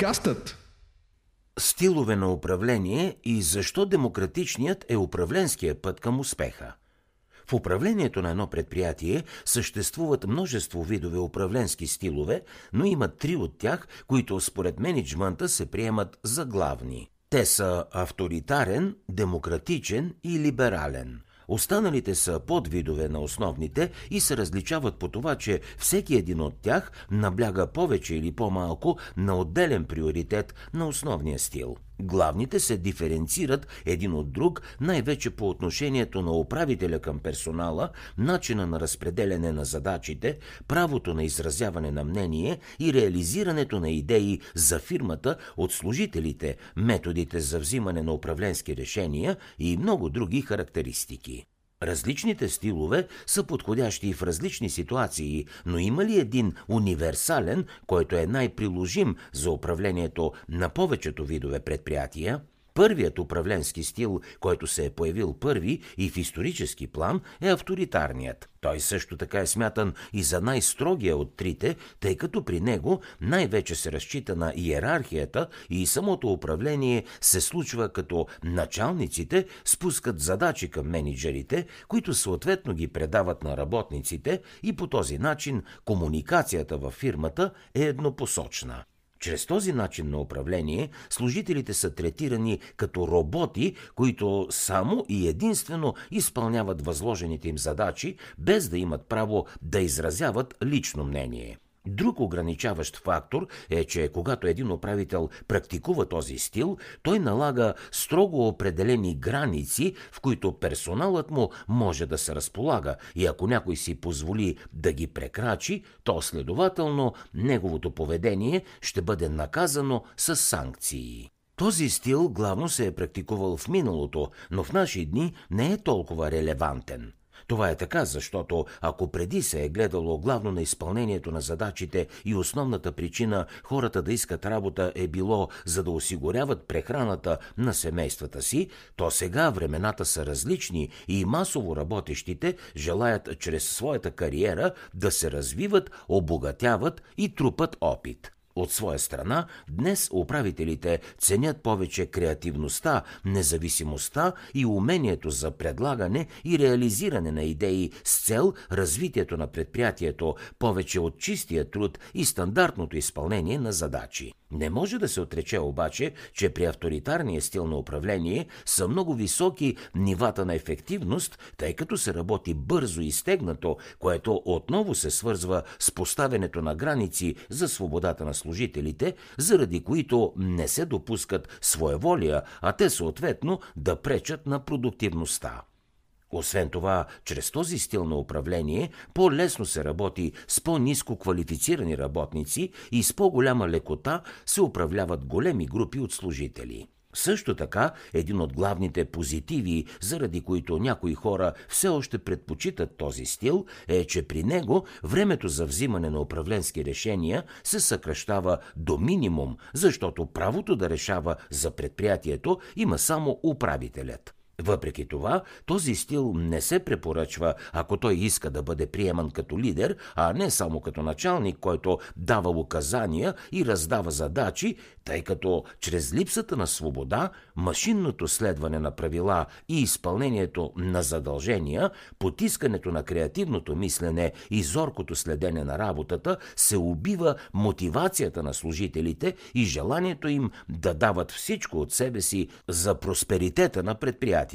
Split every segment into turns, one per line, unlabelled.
Подкастът
Стилове на управление и защо демократичният е управленския път към успеха. В управлението на едно предприятие съществуват множество видове управленски стилове, но има три от тях, които според менеджмента се приемат за главни. Те са авторитарен, демократичен и либерален – Останалите са подвидове на основните и се различават по това, че всеки един от тях набляга повече или по-малко на отделен приоритет на основния стил – Главните се диференцират един от друг, най-вече по отношението на управителя към персонала, начина на разпределяне на задачите, правото на изразяване на мнение и реализирането на идеи за фирмата от служителите, методите за взимане на управленски решения и много други характеристики. Различните стилове са подходящи в различни ситуации, но има ли един универсален, който е най-приложим за управлението на повечето видове предприятия? Първият управленски стил, който се е появил първи и в исторически план, е авторитарният. Той също така е смятан и за най-строгия от трите, тъй като при него най-вече се разчита на иерархията и самото управление се случва като началниците спускат задачи към менеджерите, които съответно ги предават на работниците и по този начин комуникацията във фирмата е еднопосочна. Чрез този начин на управление служителите са третирани като роботи, които само и единствено изпълняват възложените им задачи, без да имат право да изразяват лично мнение. Друг ограничаващ фактор е, че когато един управител практикува този стил, той налага строго определени граници, в които персоналът му може да се разполага и ако някой си позволи да ги прекрачи, то следователно неговото поведение ще бъде наказано с санкции. Този стил главно се е практикувал в миналото, но в наши дни не е толкова релевантен – това е така, защото ако преди се е гледало главно на изпълнението на задачите и основната причина хората да искат работа е било за да осигуряват прехраната на семействата си, то сега времената са различни и масово работещите желаят чрез своята кариера да се развиват, обогатяват и трупат опит. От своя страна, днес управителите ценят повече креативността, независимостта и умението за предлагане и реализиране на идеи с цел развитието на предприятието, повече от чистия труд и стандартното изпълнение на задачи. Не може да се отрече обаче, че при авторитарния стил на управление са много високи нивата на ефективност, тъй като се работи бързо и стегнато, което отново се свързва с поставянето на граници за свободата на служителите, заради които не се допускат своеволия, а те съответно да пречат на продуктивността. Освен това, чрез този стил на управление по-лесно се работи с по-низко квалифицирани работници и с по-голяма лекота се управляват големи групи от служители. Също така, един от главните позитиви, заради които някои хора все още предпочитат този стил, е, че при него времето за взимане на управленски решения се съкръщава до минимум, защото правото да решава за предприятието има само управителят. Въпреки това, този стил не се препоръчва, ако той иска да бъде приеман като лидер, а не само като началник, който дава указания и раздава задачи, тъй като чрез липсата на свобода, машинното следване на правила и изпълнението на задължения, потискането на креативното мислене и зоркото следене на работата се убива мотивацията на служителите и желанието им да дават всичко от себе си за просперитета на предприятието.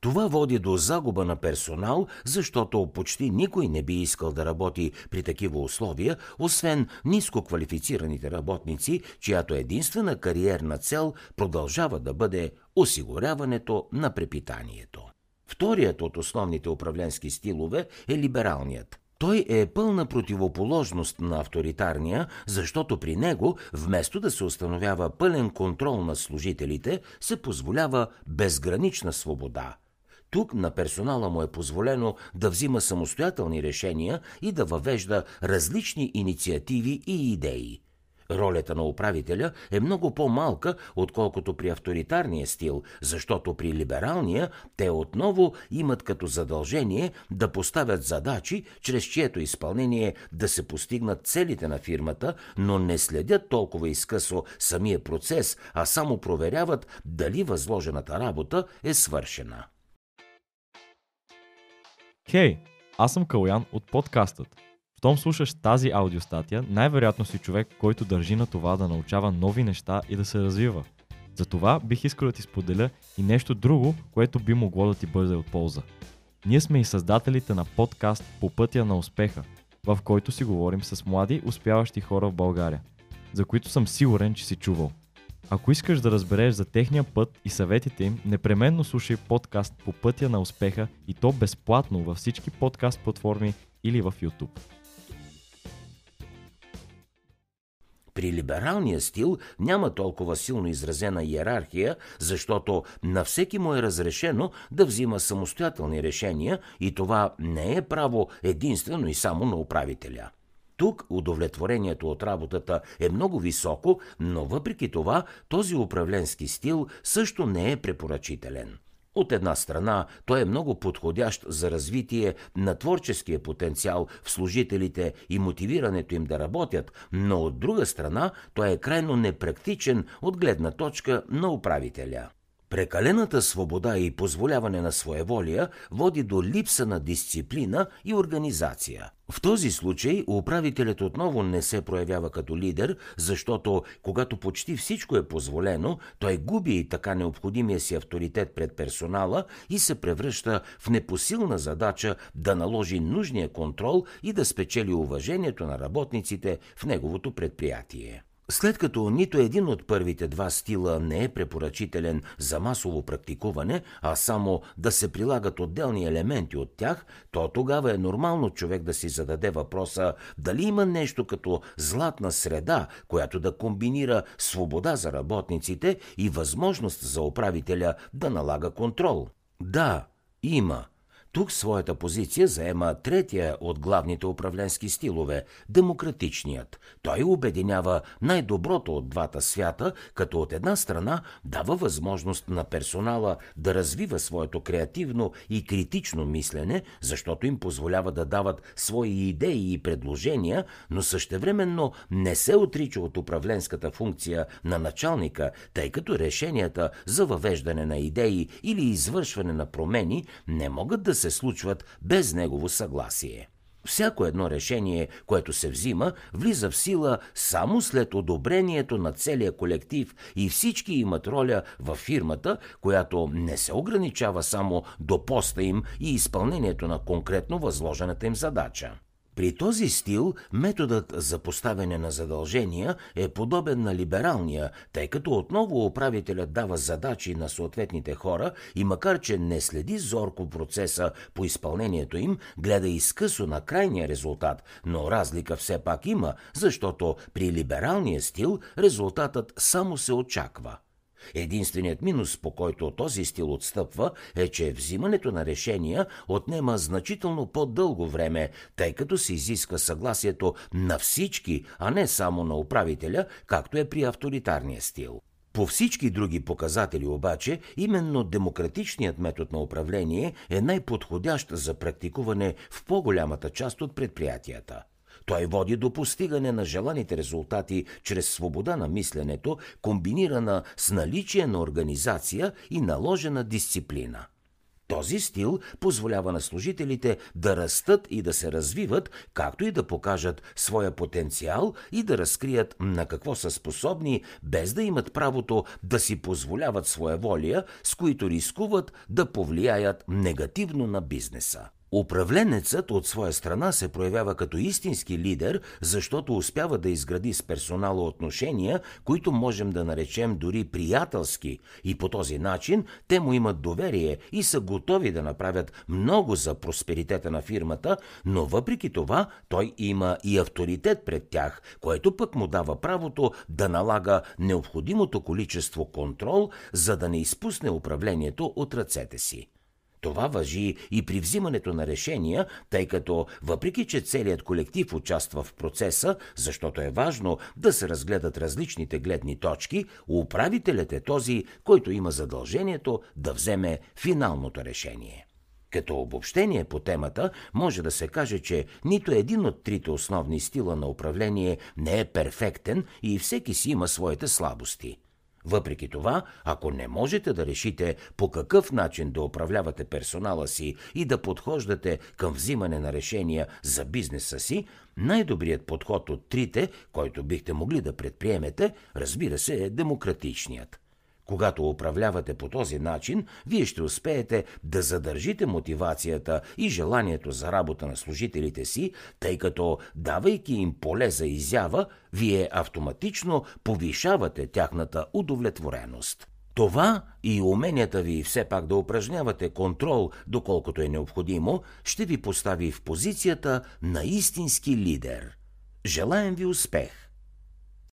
Това води до загуба на персонал, защото почти никой не би искал да работи при такива условия, освен ниско квалифицираните работници, чиято единствена кариерна цел продължава да бъде осигуряването на препитанието. Вторият от основните управленски стилове е либералният. Той е пълна противоположност на авторитарния, защото при него, вместо да се установява пълен контрол на служителите, се позволява безгранична свобода – тук на персонала му е позволено да взима самостоятелни решения и да въвежда различни инициативи и идеи. Ролята на управителя е много по-малка, отколкото при авторитарния стил, защото при либералния те отново имат като задължение да поставят задачи, чрез чието изпълнение да се постигнат целите на фирмата, но не следят толкова изкъсо самия процес, а само проверяват дали възложената работа е свършена.
Хей, аз съм Калян от подкастът. Щом слушаш тази аудиостатия, най-вероятно си човек, който държи на това да научава нови неща и да се развива. Затова бих искал да ти споделя и нещо друго, което би могло да ти бъде от полза. Ние сме и създателите на подкаст По пътя на успеха, в който си говорим с млади, успяващи хора в България, за които съм сигурен, че си чувал. Ако искаш да разбереш за техния път и съветите им, непременно слушай подкаст По пътя на успеха и то безплатно във всички подкаст платформи или в YouTube.
При либералния стил няма толкова силно изразена иерархия, защото на всеки му е разрешено да взима самостоятелни решения и това не е право единствено и само на управителя. Тук удовлетворението от работата е много високо, но въпреки това този управленски стил също не е препоръчителен. От една страна, той е много подходящ за развитие на творческия потенциал в служителите и мотивирането им да работят, но от друга страна, той е крайно непрактичен от гледна точка на управителя. Прекалената свобода и позволяване на своеволия води до липса на дисциплина и организация. В този случай управителят отново не се проявява като лидер, защото когато почти всичко е позволено, той губи и така необходимия си авторитет пред персонала и се превръща в непосилна задача да наложи нужния контрол и да спечели уважението на работниците в неговото предприятие. След като нито един от първите два стила не е препоръчителен за масово практикуване, а само да се прилагат отделни елементи от тях, то тогава е нормално човек да си зададе въпроса дали има нещо като златна среда, която да комбинира свобода за работниците и възможност за управителя да налага контрол. Да, има – тук своята позиция заема третия от главните управленски стилове – демократичният. Той обединява най-доброто от двата свята, като от една страна дава възможност на персонала да развива своето креативно и критично мислене, защото им позволява да дават свои идеи и предложения, но същевременно не се отрича от управленската функция на началника, тъй като решенията за въвеждане на идеи или извършване на промени не могат да се случват без негово съгласие. Всяко едно решение, което се взима, влиза в сила само след одобрението на целия колектив и всички имат роля във фирмата, която не се ограничава само до поста им и изпълнението на конкретно възложената им задача. При този стил методът за поставяне на задължения е подобен на либералния, тъй като отново управителят дава задачи на съответните хора и макар че не следи зорко процеса по изпълнението им, гледа изкъсо на крайния резултат, но разлика все пак има, защото при либералния стил резултатът само се очаква. Единственият минус, по който този стил отстъпва, е, че взимането на решения отнема значително по-дълго време, тъй като се изисква съгласието на всички, а не само на управителя, както е при авторитарния стил. По всички други показатели обаче, именно демократичният метод на управление е най-подходящ за практикуване в по-голямата част от предприятията. Той води до постигане на желаните резултати чрез свобода на мисленето, комбинирана с наличие на организация и наложена дисциплина. Този стил позволява на служителите да растат и да се развиват, както и да покажат своя потенциал и да разкрият на какво са способни, без да имат правото да си позволяват своеволия, с които рискуват да повлияят негативно на бизнеса. Управленецът от своя страна се проявява като истински лидер, защото успява да изгради с персонала отношения, които можем да наречем дори приятелски, и по този начин те му имат доверие и са готови да направят много за просперитета на фирмата, но въпреки това той има и авторитет пред тях, което пък му дава правото да налага необходимото количество контрол, за да не изпусне управлението от ръцете си. Това въжи и при взимането на решения, тъй като, въпреки че целият колектив участва в процеса, защото е важно да се разгледат различните гледни точки, управителят е този, който има задължението да вземе финалното решение. Като обобщение по темата може да се каже, че нито един от трите основни стила на управление не е перфектен и всеки си има своите слабости. Въпреки това, ако не можете да решите по какъв начин да управлявате персонала си и да подхождате към взимане на решения за бизнеса си, най-добрият подход от трите, който бихте могли да предприемете, разбира се, е демократичният. Когато управлявате по този начин, вие ще успеете да задържите мотивацията и желанието за работа на служителите си, тъй като, давайки им поле за изява, вие автоматично повишавате тяхната удовлетвореност. Това и уменията ви все пак да упражнявате контрол, доколкото е необходимо, ще ви постави в позицията на истински лидер. Желаем ви успех!